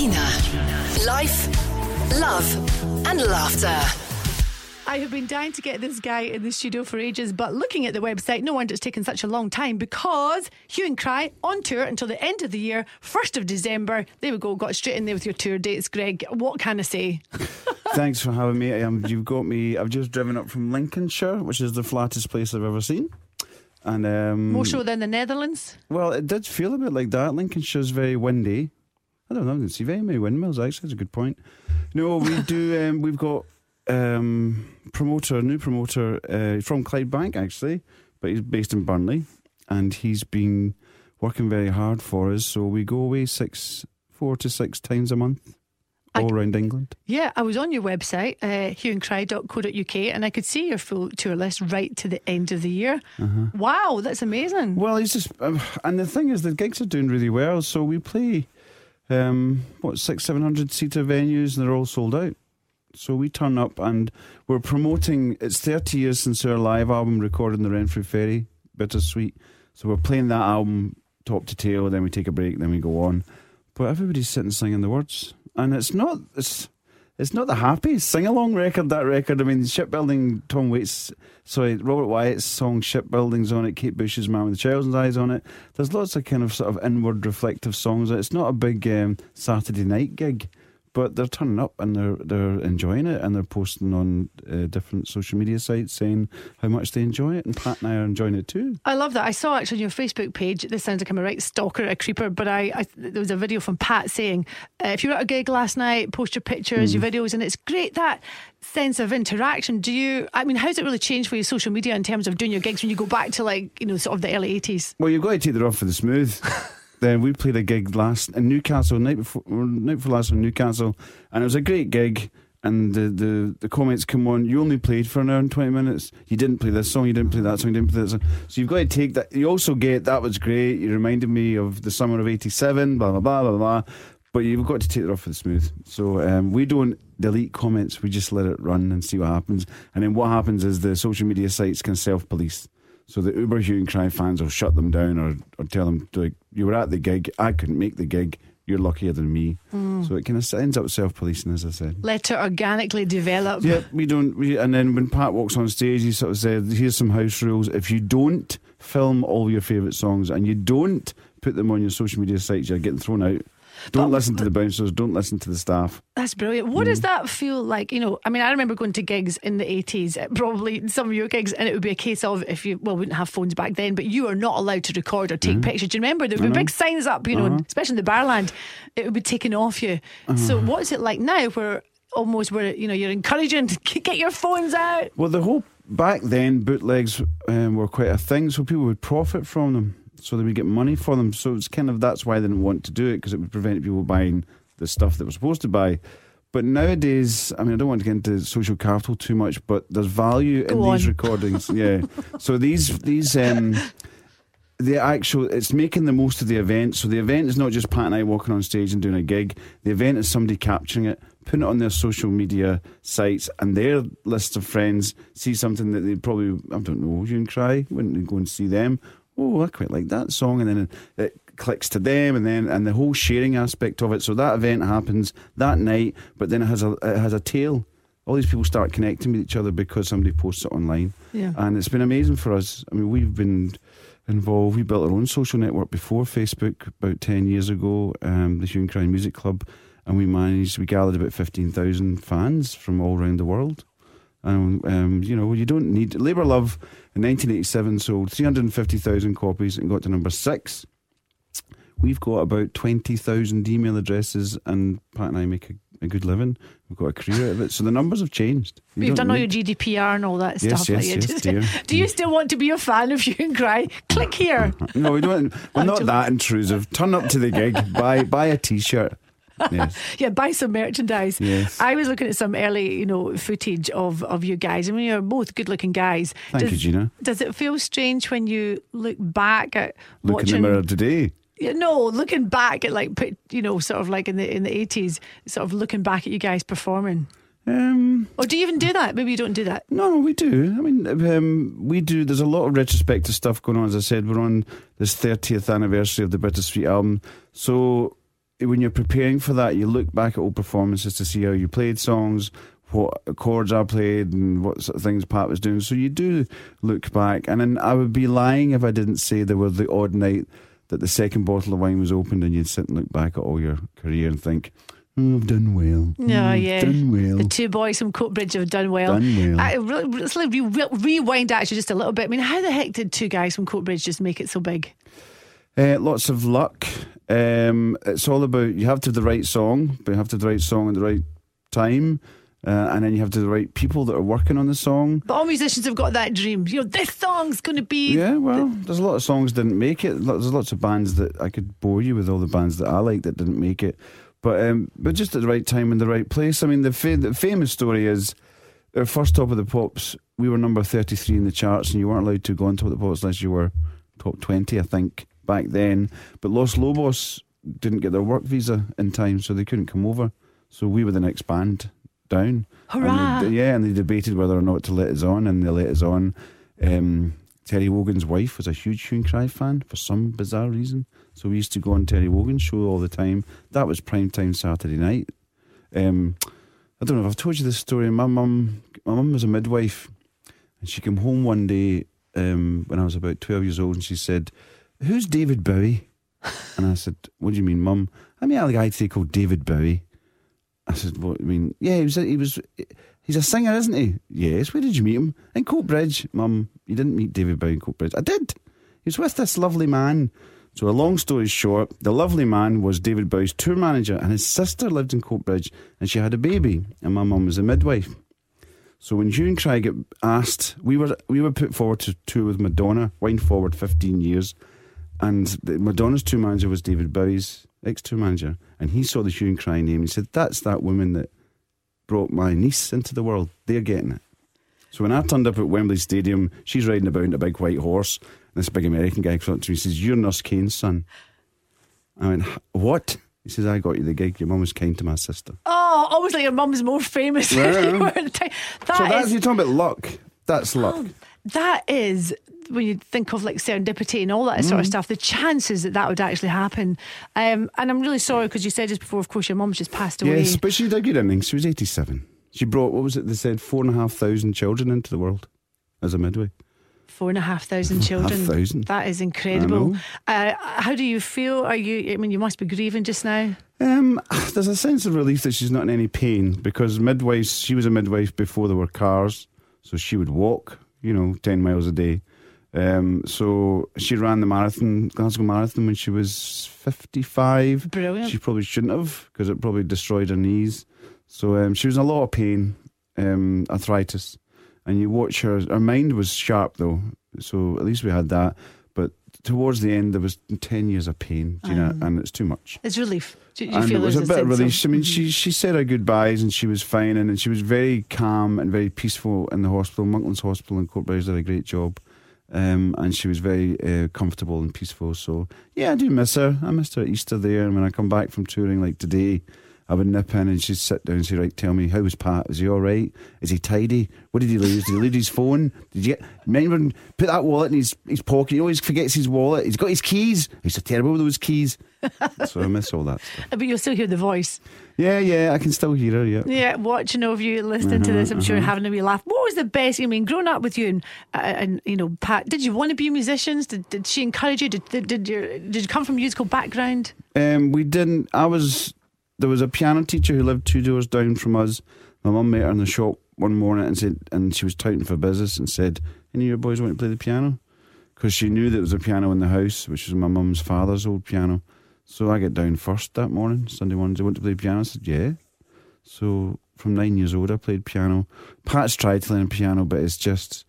Gina. Life, love, and laughter. I have been dying to get this guy in the studio for ages, but looking at the website, no wonder it's taken such a long time because Hue and Cry on tour until the end of the year, 1st of December. There we go, got straight in there with your tour dates, Greg. What can I say? Thanks for having me. Um, you've got me. I've just driven up from Lincolnshire, which is the flattest place I've ever seen. And um, More so than the Netherlands? well, it did feel a bit like that. Lincolnshire's very windy. I don't know. I didn't see very many windmills. Actually, that's a good point. No, we do. Um, we've got um, promoter, new promoter uh, from Clydebank actually, but he's based in Burnley, and he's been working very hard for us. So we go away six, four to six times a month, I- all around England. Yeah, I was on your website, uh, hueandcry.co.uk, and I could see your full tour list right to the end of the year. Wow, that's amazing. Well, he's just, um, and the thing is, the gigs are doing really well. So we play, um, what six, seven hundred seater venues, and they're all sold out. So we turn up and we're promoting. It's thirty years since our live album recorded in the Renfrew Ferry, Bitter Suite. So we're playing that album top to tail. Then we take a break. Then we go on. But everybody's sitting singing the words, and it's not. It's it's not the happiest sing along record. That record. I mean, shipbuilding. Tom Waits. Sorry, Robert Wyatt's song "Shipbuilding's" on it. Kate Bush's "Man with the Children's Eyes" on it. There's lots of kind of sort of inward reflective songs. It's not a big um, Saturday night gig, but they're turning up and they're they're enjoying it and they're posting on uh, different social media sites saying how much they enjoy it. And Pat and I are enjoying it too. I love that. I saw actually on your Facebook page. This sounds like I'm a right stalker, a creeper, but I, I there was a video from Pat saying, uh, "If you were at a gig last night, post your pictures, your videos, and it's great that sense of interaction." Do you? I mean, how's it really changed for you social media in terms of doing your gigs when you go back to like you know sort of the early eighties? Well, you've got to take the rough for the smooth. then we played a gig last in Newcastle night before night before last in Newcastle, and it was a great gig. And the, the, the comments come on. You only played for an hour and twenty minutes. You didn't play this song. You didn't play that song. You didn't play that song. So you've got to take that. You also get that was great. You reminded me of the summer of '87. Blah blah blah blah blah. But you've got to take it off with smooth. So um, we don't delete comments. We just let it run and see what happens. And then what happens is the social media sites can self police. So the Uber Hue and Cry fans will shut them down or, or tell them, like, you were at the gig, I couldn't make the gig, you're luckier than me. Mm. So it kind of ends up self policing, as I said. Let it organically develop. Yeah, we don't. We, and then when Pat walks on stage, he sort of said, "Here's some house rules. If you don't film all your favourite songs and you don't put them on your social media sites, you're getting thrown out. Don't But- listen to the bouncers. Don't listen to the staff. That's brilliant. What Mm. does that feel like? You know, I mean, I remember going to gigs in the 80s, uh, probably some of your gigs, and it would be a case of if you, well, wouldn't have phones back then, but you are not allowed to record or take Mm-hmm. pictures. Do you remember? There would be big signs up, you know, Uh-huh. especially in the Barrowland, it would be taken off you. So, what's it like now where almost where, you know, you're encouraging to get your phones out? Well, the whole back then bootlegs um, were quite a thing, so people would profit from them, so they would get money for them. So it's kind of that's why they didn't want to do it because it would prevent people buying the stuff they were supposed to buy. But nowadays, I mean, I don't want to get into social capital too much, but there's value in Go these recordings. yeah. So these these um, the actual it's making the most of the event. So the event is not just Pat and I walking on stage and doing a gig. The event is somebody capturing it, putting it on their social media sites, and their list of friends see something that they probably I don't know. Hue and Cry wouldn't go and see them. Oh, I quite like that song, and then it, clicks to them, and then and the whole sharing aspect of it. So that event happens that night, but then it has a it has a tail. All these people start connecting with each other because somebody posts it online. Yeah. And it's been amazing for us. I mean, we've been involved. We built our own social network before Facebook about 10 years ago, um, the Hue and Cry Music Club. And we managed, we gathered about 15,000 fans from all around the world. And, um, you know, you don't need. Labour Love in 1987 sold 350,000 copies and got to number six. We've got about 20,000 email addresses, and Pat and I make a, a good living. We've got a career out of it. So the numbers have changed. You You've done all your GDPR and all that Yes, stuff. yes, like yes, dear. Do you still want to be a fan of Hue and Cry? Click here. No, we don't. We're not that intrusive. Turn up to the gig, buy buy a t-shirt. Yes. Yeah, buy some merchandise. Yes. I was looking at some early, you know, footage of, of you guys. I mean, you're both good looking guys. Thank does, you, Gina. Does it feel strange when you look back at Look watching? in the mirror today. Yeah, no, looking back at like, you know, sort of like in the in the eighties, sort of looking back at you guys performing. Um, Or do you even do that? Maybe you don't do that. no, no, we do. I mean, um, we do. There's a lot of retrospective stuff going on. As I said, we're on this 30th anniversary of the Bitter Suite album. So when you're preparing for that, you look back at old performances to see how you played songs, what chords I played, and what sort of things Pat was doing. So you do look back, and then I would be lying if I didn't say there was the odd night that the second bottle of wine was opened, and you'd sit and look back at all your career and think, oh, "I've done well. No, Oh, I've yeah. done well. The two boys from Coatbridge have done well. Done well. I, re- let's re- re- rewind actually just a little bit. I mean, how the heck did two guys from Coatbridge just make it so big? Uh, lots of luck. Um, it's all about you have to have the right song, but you have to have the right song at the right time, uh, and then you have to the right people that are working on the song. But all musicians have got that dream. You know, this song's going to be. Yeah, well, there's a lot of songs didn't make it. There's lots of bands that I could bore you with all the bands that I like that didn't make it, but um, but just at the right time in the right place. I mean, the, fa- the famous story is our first top of the pops. We were number 33 in the charts, and you weren't allowed to go on top of the pops unless you were top 20, I think, back then. But Los Lobos didn't get their work visa in time, so they couldn't come over. So we were the next band down. Hurrah. And they, yeah, and they debated whether or not to let us on, and they let us on. Um, Terry Wogan's wife was a huge Hue and Cry fan for some bizarre reason. So we used to go on Terry Wogan's show all the time. That was prime time Saturday night. Um, I don't know if I've told you this story. My mum, my mum was a midwife, and she came home one day um, when I was about twelve years old, and she said, "Who's David Bowie?" And I said, "What do you mean, mum? I mean, a guy today called David Bowie." I said, "What? do you mean? Yeah, he was. He was. He's a singer, isn't he? Yes. Where did you meet him? In Coatbridge, mum. You didn't meet David Bowie in Coatbridge. I did. He was with this lovely man." So, a long story short, the lovely man was David Bowie's tour manager, and his sister lived in Coatbridge, and she had a baby, and my mum was a midwife. So when and Craig asked, we were we were put forward to tour with Madonna, wind forward 15 years, and Madonna's tour manager was David Bowie's ex tour manager, and he saw the Hue and Cry name. He said, "That's that woman that brought my niece into the world. They're getting it." So when I turned up at Wembley Stadium, she's riding about in a big white horse. And this big American guy comes up to me and says, You're Nurse Kane's son. I went, "H- What? He says, I got you the gig. Your mum was kind to my sister. Oh, almost like your mum's more famous than you were at the time. That so that's, is- you're talking about luck. That's luck. Oh, that is when you think of like serendipity and all that Mm. sort of stuff. The chances that that would actually happen. Um, and I'm really sorry because you said just before, of course, your mum's just passed away. Yes, but she did good innings. She was 87. She brought, what was it they said, four and a half thousand children into the world as a midwife. four and a half thousand children. thousand. That is incredible. Uh, how do you feel? Are you? I mean, you must be grieving just now. Um, there's a sense of relief that she's not in any pain because midwives, she was a midwife before there were cars, so she would walk, you know, 10 miles a day. Um, so she ran the marathon, Glasgow Marathon, when she was 55. Brilliant. She probably shouldn't have because it probably destroyed her knees. So um, she was in a lot of pain, um, arthritis. And you watch her, her mind was sharp though, so at least we had that. But towards the end, there was 10 years of pain, you know, and it's too much It's relief. Do you and feel it was a bit of relief. I mean, she she said her goodbyes and she was fine, and, and she was very calm and very peaceful in the hospital. Monklands Hospital in Coatbridge did a great job, um, and she was very uh, comfortable and peaceful. So yeah, I do miss her. I missed her at Easter there, and when I come back from touring like today. I would nip in and she'd sit down and say, Right, tell me, how was Pat? Is he all right? Is he tidy? What did he lose? Did he lose his phone? Did you get. Remember, put that wallet in his, his pocket. He always forgets his wallet. He's got his keys. He's so terrible with those keys. so I miss all that stuff. but you'll still hear the voice. Yeah, yeah, I can still hear her. Yeah. Yeah, watching over you, listening to this, I'm sure having a wee laugh. What was the best? I mean, growing up with you and, uh, and you know, Pat, did you want to be musicians? Did, did she encourage you? Did, did, did, you, did you come from a musical background? Um, we didn't. I was. There was a piano teacher who lived two doors down from us. My mum met her in the shop one morning and said, and she was touting for business and said, "Any of your boys want to play the piano?" Because she knew there was a piano in the house, which was my mum's father's old piano. So I get down first that morning, Sunday morning. You want to play piano? I said, "Yeah." So from nine years old, I played piano. Pat's tried to learn piano, but it's just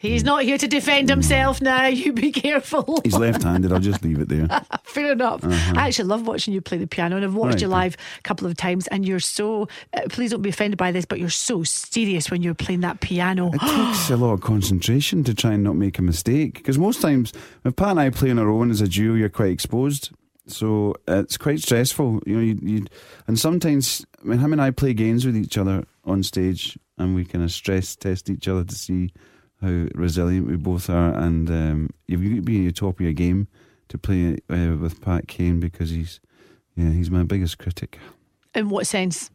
He's not here to defend himself now. You be careful. he's left-handed. I'll just leave it there. Fair enough. I actually love watching you play the piano, and I've watched Right. you live a couple of times. And you're so uh, please don't be offended by this, but you're so serious when you're playing that piano. It takes a lot of concentration to try and not make a mistake. Because most times, if Pat and I play on our own as a duo, you're quite exposed. So it's quite stressful. You know, you, you and sometimes, I mean, him and I play games with each other on stage, and we kind of stress test each other to see how resilient we both are. And um, you've got to be at the top of your game to play uh, with Pat Kane because he's Yeah, he's my biggest critic. In what sense?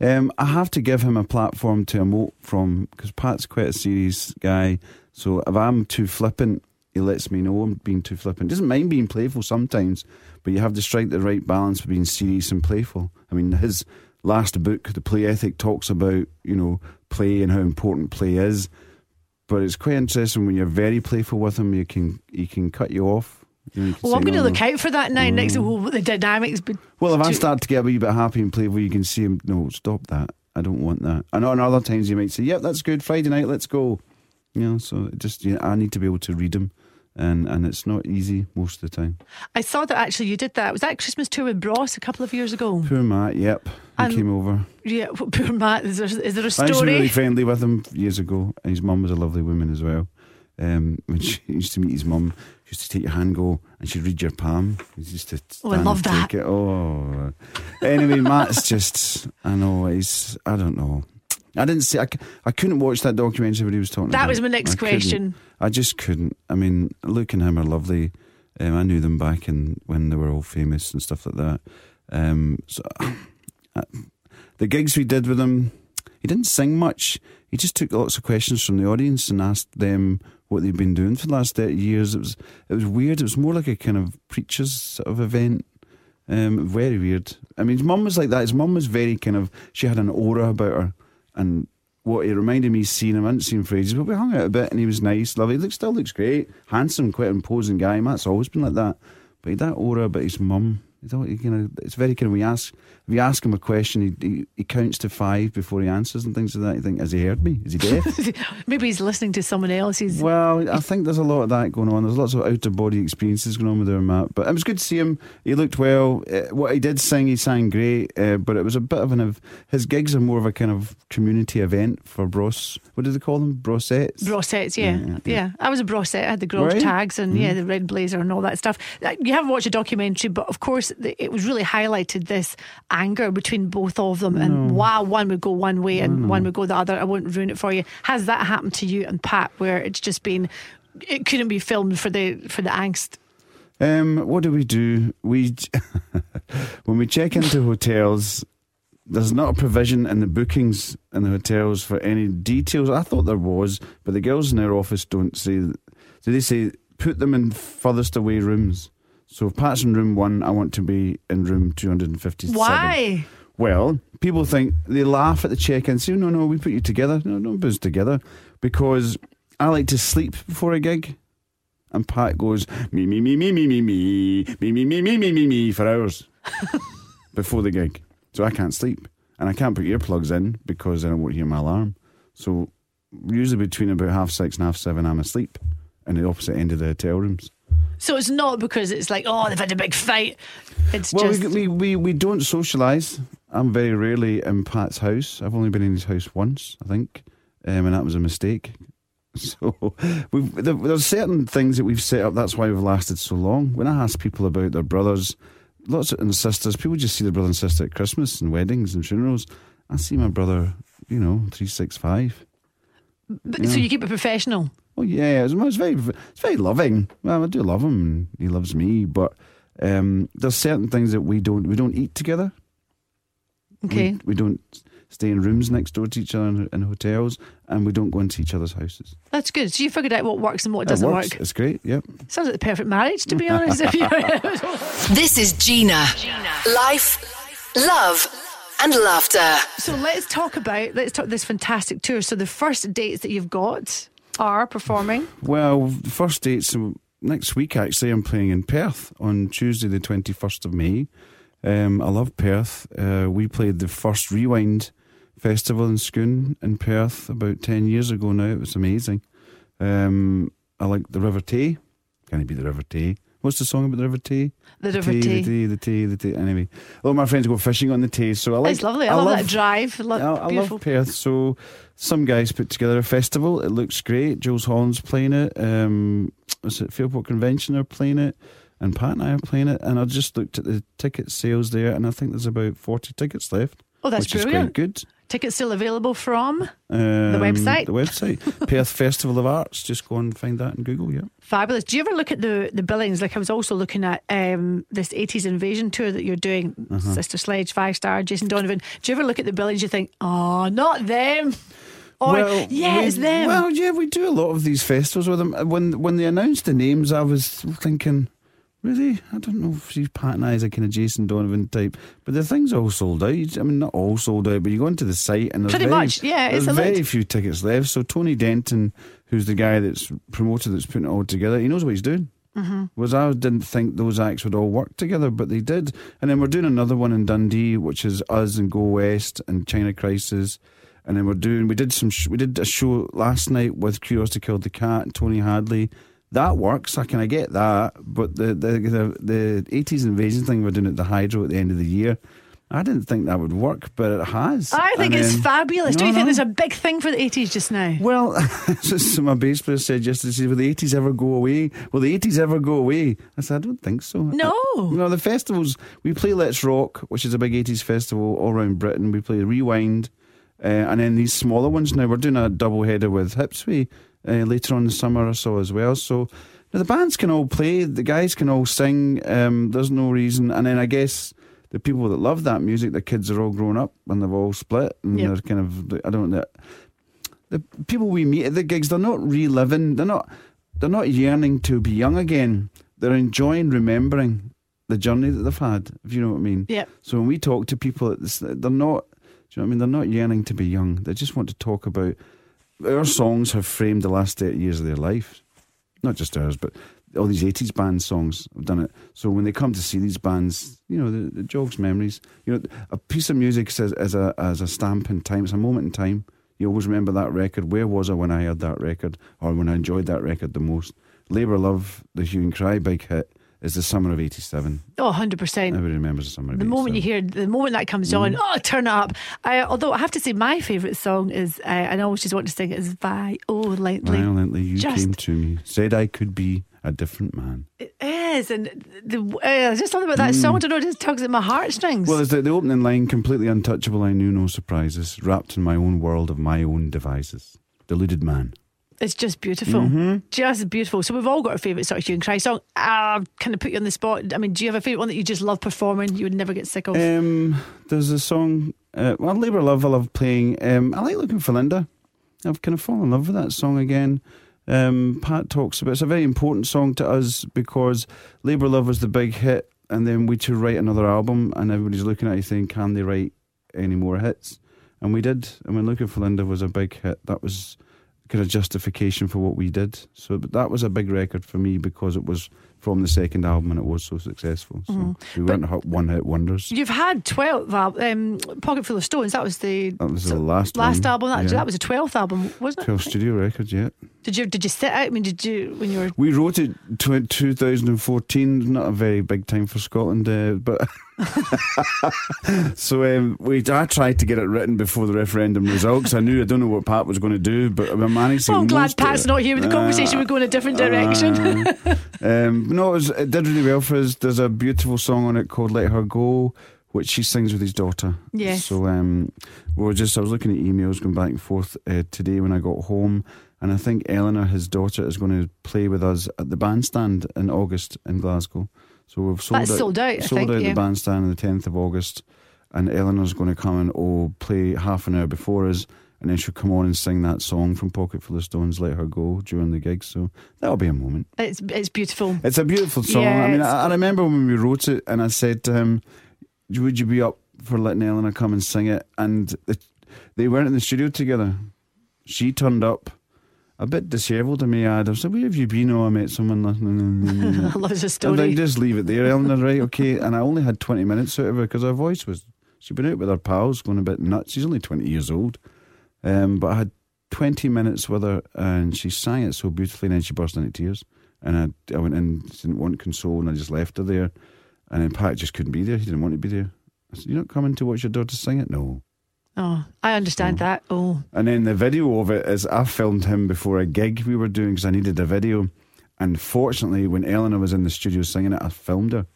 Um, I have to give him a platform to emote from because Pat's quite a serious guy. So if I'm too flippant, he lets me know I'm being too flippant. Doesn't mind being playful sometimes, but you have to strike the right balance between serious and playful. I mean, his last book, The Play Ethic, talks about you know play and how important play is. But it's quite interesting when you're very playful with him. You can he can cut you off. You know, Well, I'm going to "No, look no." out for that now. Mm. Next, well, the dynamics. But Well, if I start to get a wee bit happy and playful, you can see him. No, stop that. I don't want that. And on other times, you might say, "Yep, that's good. Friday night, let's go." You know, so it just you know, I need to be able to read him, and and it's not easy most of the time. I saw that actually you did that. Was that Christmas tour with Bros a couple of years ago? Poor Matt. Yep, he And- came over. Yeah, poor Matt. Is there, is there a story? I was really friendly with him years ago, and his mum was a lovely woman as well. Um, when she used to meet his mum, she used to take your hand, go, and she'd read your palm. He used to Oh, I love that. It. Oh, anyway, Matt's just, I know he's, I don't know. I didn't see. I, I couldn't watch that documentary when he was talking. That about was my next I question. I just couldn't. I mean, Luke and him are lovely. Um, I knew them back in when they were all famous and stuff like that. Um, so uh, the gigs we did with him, he didn't sing much. He just took lots of questions from the audience and asked them what they've been doing for the last thirty years. It was it was weird. It was more like a kind of preachers sort of event. Um, very weird. I mean, his mum was like that. His mum was very kind of. She had an aura about her, and what he reminded me seeing him. I hadn't seen for ages, but we hung out a bit, and he was nice, lovely. Looks, still looks great, handsome, quite imposing guy. Matt's always been like that, but he had that aura about his mum. You know, it's very kind of. We ask, if you ask him a question, he, he he counts to five before he answers and things like that. You think, has he heard me? Is he deaf? Maybe he's listening to someone else. He's Well, I think there's a lot of that going on. There's lots of out of body experiences going on with our Matt. But it was good to see him. He looked well. Uh, what he did sing, he sang great. Uh, but it was a bit of an. Of, his gigs are more of a kind of community event for bros. What do they call them? Brosettes. Brosettes, yeah. Yeah, yeah. yeah. I was a brosette. I had the grog tags and Mm-hmm. yeah, the red blazer and all that stuff. You haven't watched a documentary, but of course, it was really highlighted this anger between both of them. And wow, one would go one way and one would go the other. I won't ruin it for you. Has that happened to you and Pat, where it's just been, it couldn't be filmed for the for the angst? Um, what do we do? We when we check into hotels, there's not a provision in the bookings in the hotels for any details. I thought there was, but the girls in their office don't say. So they say put them in furthest away rooms. So if Pat's in room one, I want to be in room two hundred and fifty-seven. Why? Well, people think they laugh at the check-in. Say, no, no, we put you together. No, don't put us together because I like to sleep before a gig. And Pat goes me me me me me me me me me me me me me me for hours before the gig. So I can't sleep and I can't put earplugs in because then I won't hear my alarm. So usually between about half six and half seven, I'm asleep in the opposite end of the hotel rooms. So it's not because it's like, oh, they've had a big fight. It's Well, just. we, we, we, don't socialise. I'm very rarely in Pat's house. I've only been in his house once, I think, um, and that was a mistake. So we've, there, there's certain things that we've set up. That's why we've lasted so long. When I ask people about their brothers, lots of and sisters, people just see their brother and sister at Christmas and weddings and funerals. I see my brother, you know, three six five. but- So you keep it professional. Oh yeah, it's, it's very it's very loving. Well, I do love him, and he loves me. But um, there's certain things that we don't we don't eat together. Okay. We, we don't stay in rooms next door to each other in, in hotels, and we don't go into each other's houses. That's good. So you figured out what works and what It doesn't works. work. It's great. Yep. Sounds like the perfect marriage, to be honest. If you- This is Gina. Life, love, and laughter. so let's talk about let's talk this fantastic tour. So the first dates that you've got are performing. Well, first dates next week. Actually, I'm playing in Perth on Tuesday, the 21st of May. Um, I love Perth. Uh, we played the first Rewind festival in Scone in Perth about 10 years ago now. It was amazing. Um, I like the River Tay. Can it be the River Tay? What's the song about the River Tay? The River Tay. The Tay, the Tay, the Tay. Anyway, a lot of my friends go fishing on the Tay, so I like. it's lovely. I, love, that drive. I love, I, I love Perth. So some guys put together a festival. It looks great. Jools Holland's playing it. Um, was it Fairport Convention are playing it, and Pat and I are playing it. And I just looked at the ticket sales there, and I think there's about forty tickets left. Oh, that's which is quite good. Tickets still available from Um, website? The website. Perth Festival of Arts. Just go and find that in Google, yeah. Fabulous. Do you ever look at the the billings? Like I was also looking at um, this 80s invasion tour that you're doing, Uh-huh. Sister Sledge, Five Star, Jason Donovan. Do you ever look at the billings? You think, oh, not them. Or yeah, we- it's them. Well, yeah, we do a lot of these festivals with them. When when they announced the names, I was thinking, really, I don't know if she's patronised a kind of Jason Donovan type, but the thing's all sold out. I mean, not all sold out, but you go into the site and there's Pretty very, much, yeah, it's There's a very few tickets left. So Tony Denton, who's the guy that's promoted, that's putting it all together, he knows what he's doing. Mm-hmm. Was I didn't think those acts would all work together, but they did. And then we're doing another one in Dundee, which is us and Go West and China Crisis. And then we're doing we did some sh- we did a show last night with Curiosity Killed the Cat and Tony Hadley. That works. I can I get that, but the the the the eighties invasion thing we're doing at the Hydro at the end of the year. I didn't think that would work, but it has. I think And it's then- fabulous. Do No, you think no. there's a big thing for the 80s just now? Well, so my bass player said yesterday, will the 80s ever go away? Will the 80s ever go away? I said, I don't think so. No. No, the festivals, we play Let's Rock, which is a big 80s festival all around Britain. We play Rewind, uh, and then these smaller ones now. We're doing a double header with Hipsway uh, later on in the summer or so as well. So the bands can all play, the guys can all sing. Um, there's no reason. And then I guess the people that love that music, the kids are all grown up and they've all split, and Yep. they're kind of, I don't know. The people we meet at the gigs, they're not reliving. They're not. They're not yearning to be young again. They're enjoying remembering the journey that they've had. If you know what I mean. Yep. So when we talk to people, they're not. Do you know what I mean? They're not yearning to be young. They just want to talk about. Our songs have framed the last thirty years of their life, not just ours, but all these eighties band songs have done it. So when they come to see these bands, you know, the, the jogs memories. You know, a piece of music says as a as a stamp in time. It's a moment in time. You always remember that record. Where was I when I heard that record, or when I enjoyed that record the most? Labour Love, the Hue and Cry big hit, is the summer of '87. Oh, 100%. Everybody remembers the summer of The moment you hear, the moment that comes on, oh, turn up. I, although I have to say, my favourite song is, uh, and I always just want to sing it, is Violently. Violently, you Just- came to me, said I could be a different man. It is, and the uh, just something about that song. I don't know, it just tugs at my heartstrings. Mm. Well, it's the, the opening line, completely untouchable, I knew no surprises, wrapped in my own world of my own devices. Deluded man. It's just beautiful, Mm-hmm. just beautiful. So we've all got our favourite sort of Hue and Cry song. I'll kind of put you on the spot. I mean, do you have a favourite one that you just love performing? You would never get sick of. Um, there's a song, uh, well, Labour Love, I love playing. Um, I like looking for Linda. I've kind of fallen in love with that song again. Um, Pat talks about it's a very important song to us because Labour Love was the big hit, and then we to write another album, and everybody's looking at you saying, "Can they write any more hits?" And we did. I mean, Looking for Linda was a big hit. That was kind of justification for what we did. So but that was a big record for me because it was from the second album and it was so successful. So we weren't one hit wonders. You've had 12 al- um, Pocket Full of Stones. That was the That was the last last one, album. That, yeah. that was the 12th album, wasn't it? 12 studio records, yeah. Did you did you sit out? I mean, did you when you were? We wrote it tw 2014, not a very big time for Scotland, uh, but. so um, we, I tried to get it written before the referendum results. I knew I don't know what Pat was going to do, but I managed to. Oh, I'm glad Pat's not here. With the conversation would go in a different direction. Uh, um, no, it, was, it did really well for us. There's a beautiful song on it called "Let Her Go," which she sings with his daughter. Yes. So um, we were just. I was looking at emails going back and forth uh, today when I got home, and I think Eleanor, his daughter, is going to play with us at the bandstand in August in Glasgow. So we've sold That's out, sold out, sold think, out yeah. the bandstand on the 10th of August, and Eleanor's going to come and oh play half an hour before us. And then she'll come on and sing that song from Pocket Full of Stones, Let Her Go, during the gig. So that'll be a moment. it's it's beautiful. It's a beautiful song. Yeah, I mean, I, I remember when we wrote it, and I said to him, "Would you be up for letting Eleanor come and sing it?" And the, they weren't in the studio together. She turned up, a bit dishevelled to me. Have said, "Where have you been?" Oh, I met someone. I love the I story. think just leave it there, Eleanor. Right? Okay. And I only had twenty minutes out of her because her voice was. She'd been out with her pals, going a bit nuts. She's only twenty years old, um, but I had twenty minutes with her, and she sang it so beautifully, and then she burst into tears. And I, I went in, she didn't want console, and I just left her there. And then Pat just couldn't be there. He didn't want to be there. I said, "You're not coming to watch your daughter sing it?" No. Oh, I understand that. Oh, And then the video of it is I filmed him before a gig we were doing because I needed a video. And fortunately, when Eleanor was in the studio singing it, I filmed her.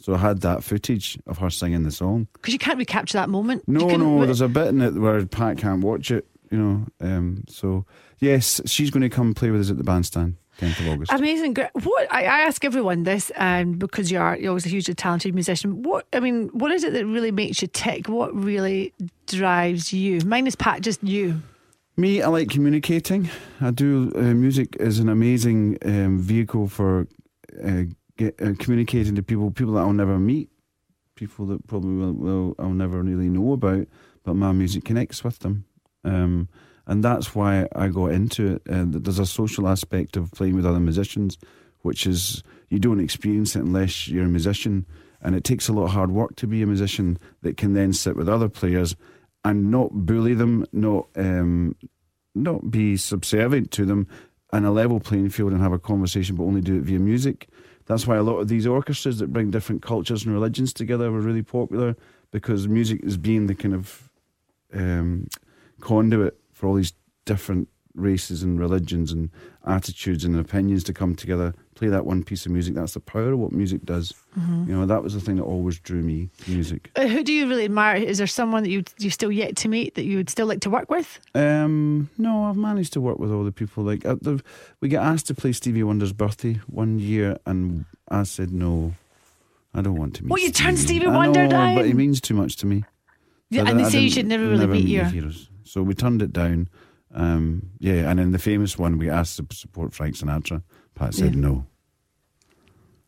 So I had that footage of her singing the song. Because you can't recapture that moment. No, no, there's a bit in it where Pat can't watch it, you know. Um, so, yes, she's going to come play with us at the bandstand, 10th of August. Amazing. What I, I ask everyone this, um, because you are you're always a hugely talented musician. What I mean, what is it that really makes you tick? What really drives you? Mine is Pat, just you. Me, I like communicating. I do. Uh, music is an amazing um, vehicle for uh, get, uh, communicating to people, people that I'll never meet, people that probably will, will I'll never really know about, but my music connects with them. Um, and that's why I got into it. Uh, there's a social aspect of playing with other musicians, which is you don't experience it unless you're a musician. And it takes a lot of hard work to be a musician that can then sit with other players and not bully them, not um, not be subservient to them, and a level playing field and have a conversation, but only do it via music. That's why a lot of these orchestras that bring different cultures and religions together were really popular because music is being the kind of um, conduit for all these different races and religions and attitudes and opinions to come together, play that one piece of music. That's the power of what music does. You know, that was the thing that always drew me music. Uh, who do you really admire? Is there someone that you you still yet to meet that you would still like to work with? Um, no, I've managed to work with all the people. Like uh, the, we get asked to play Stevie Wonder's birthday one year, and I said no. I don't want to meet. Well, you turned Stevie Wonder know, down. but he means too much to me. Yeah, I and they say you should never really never meet meet your. heroes. So we turned it down. Um, yeah, and in the famous one, we asked to support Frank Sinatra. Pat said Yeah. no.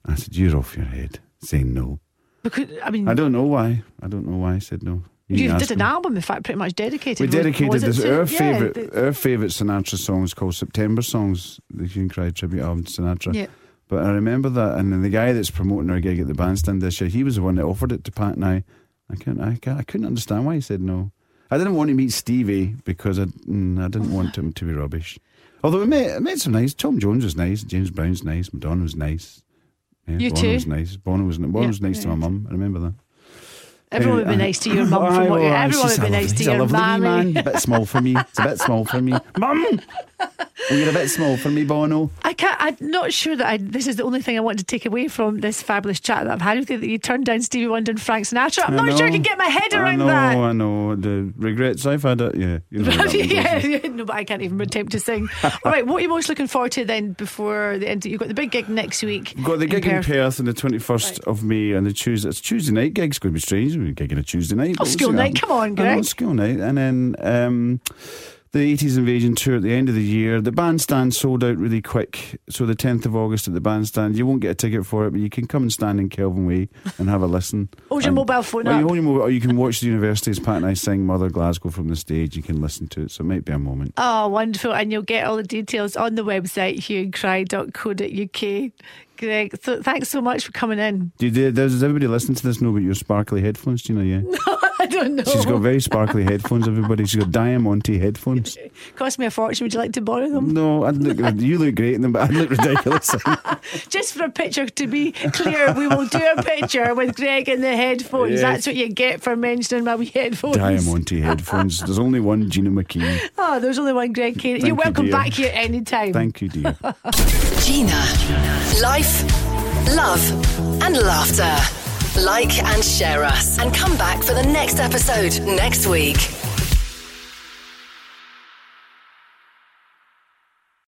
I said, "You're off your head," saying no. Because I mean, I don't know why. I don't know why I said no. you can did an him. album, in fact, pretty much dedicated. We dedicated this to- our yeah, favorite the- our favorite Sinatra song is called September Songs, the and Cry tribute album to Sinatra. Yeah. But I remember that, and then the guy that's promoting our gig at the bandstand this year, he was the one that offered it to Pat and I. I couldn't, I, ca- I couldn't understand why he said no. I didn't want to meet Stevie because I, mm, I didn't want him to be rubbish. Although we met, I met some nice. Tom Jones was nice. James Brown's nice. Madonna was nice. Yeah, You Bono too? was nice. Bono was, Bono Yeah, was nice to my mum. I remember that. Everyone would be nice to your uh, mum Aye, from what you. Everyone would be nice to your mum. man. A bit small for me. It's a bit small for me. Mum! You're a bit small for me, Bono. I can't. I'm not sure that I. This is the only thing I want to take away from this fabulous chat that I've had with you. That you turned down Stevie Wonder and Frank Sinatra. I'm I not sure I can get my head I around know, that. I know. The regrets I've had it. Yeah. You know how that one goes. yeah, yeah, no, but I can't even attempt to sing. All right, what are you most looking forward to then before the end? You've got the big gig next week. Got the gig in Perth. On the 21st of May and the Tuesday. It's Tuesday night gig. It's going to be strange. We're gigging a Tuesday night. Oh, school night. Come on, Greg. school night. And then um, the 80s Invasion tour at the end of the year. The bandstand sold out really quick. So the 10th of August at the bandstand. You won't get a ticket for it, but you can come and stand in Kelvin Way and have a listen. Hold your mobile phone well, you hold your mobile, or you can watch the university as Pat and I sing Mother Glasgow from the stage. You can listen to it. So it might be a moment. Oh, wonderful. And you'll get all the details on the website, hueandcry.co.uk. Greg, so thanks so much for coming in. Do you, does everybody listen to this know about your sparkly headphones? Do you know, yeah? I don't know. She's got very sparkly headphones, everybody. She's got Diamante headphones. Cost me a fortune. Would you like to borrow them? No, I'd look, you look great in them, but I'd look ridiculous. Just for a picture, to be clear, we will do a picture with Greg in the headphones. Yes. That's what you get for mentioning my wee headphones. Diamante headphones. There's only one Gina McKean. Oh, there's only one Greg Kane. You're you, welcome dear. back here anytime. Thank you, dear. Gina. Life, love, and laughter. Like and share us, and come back for the next episode next week.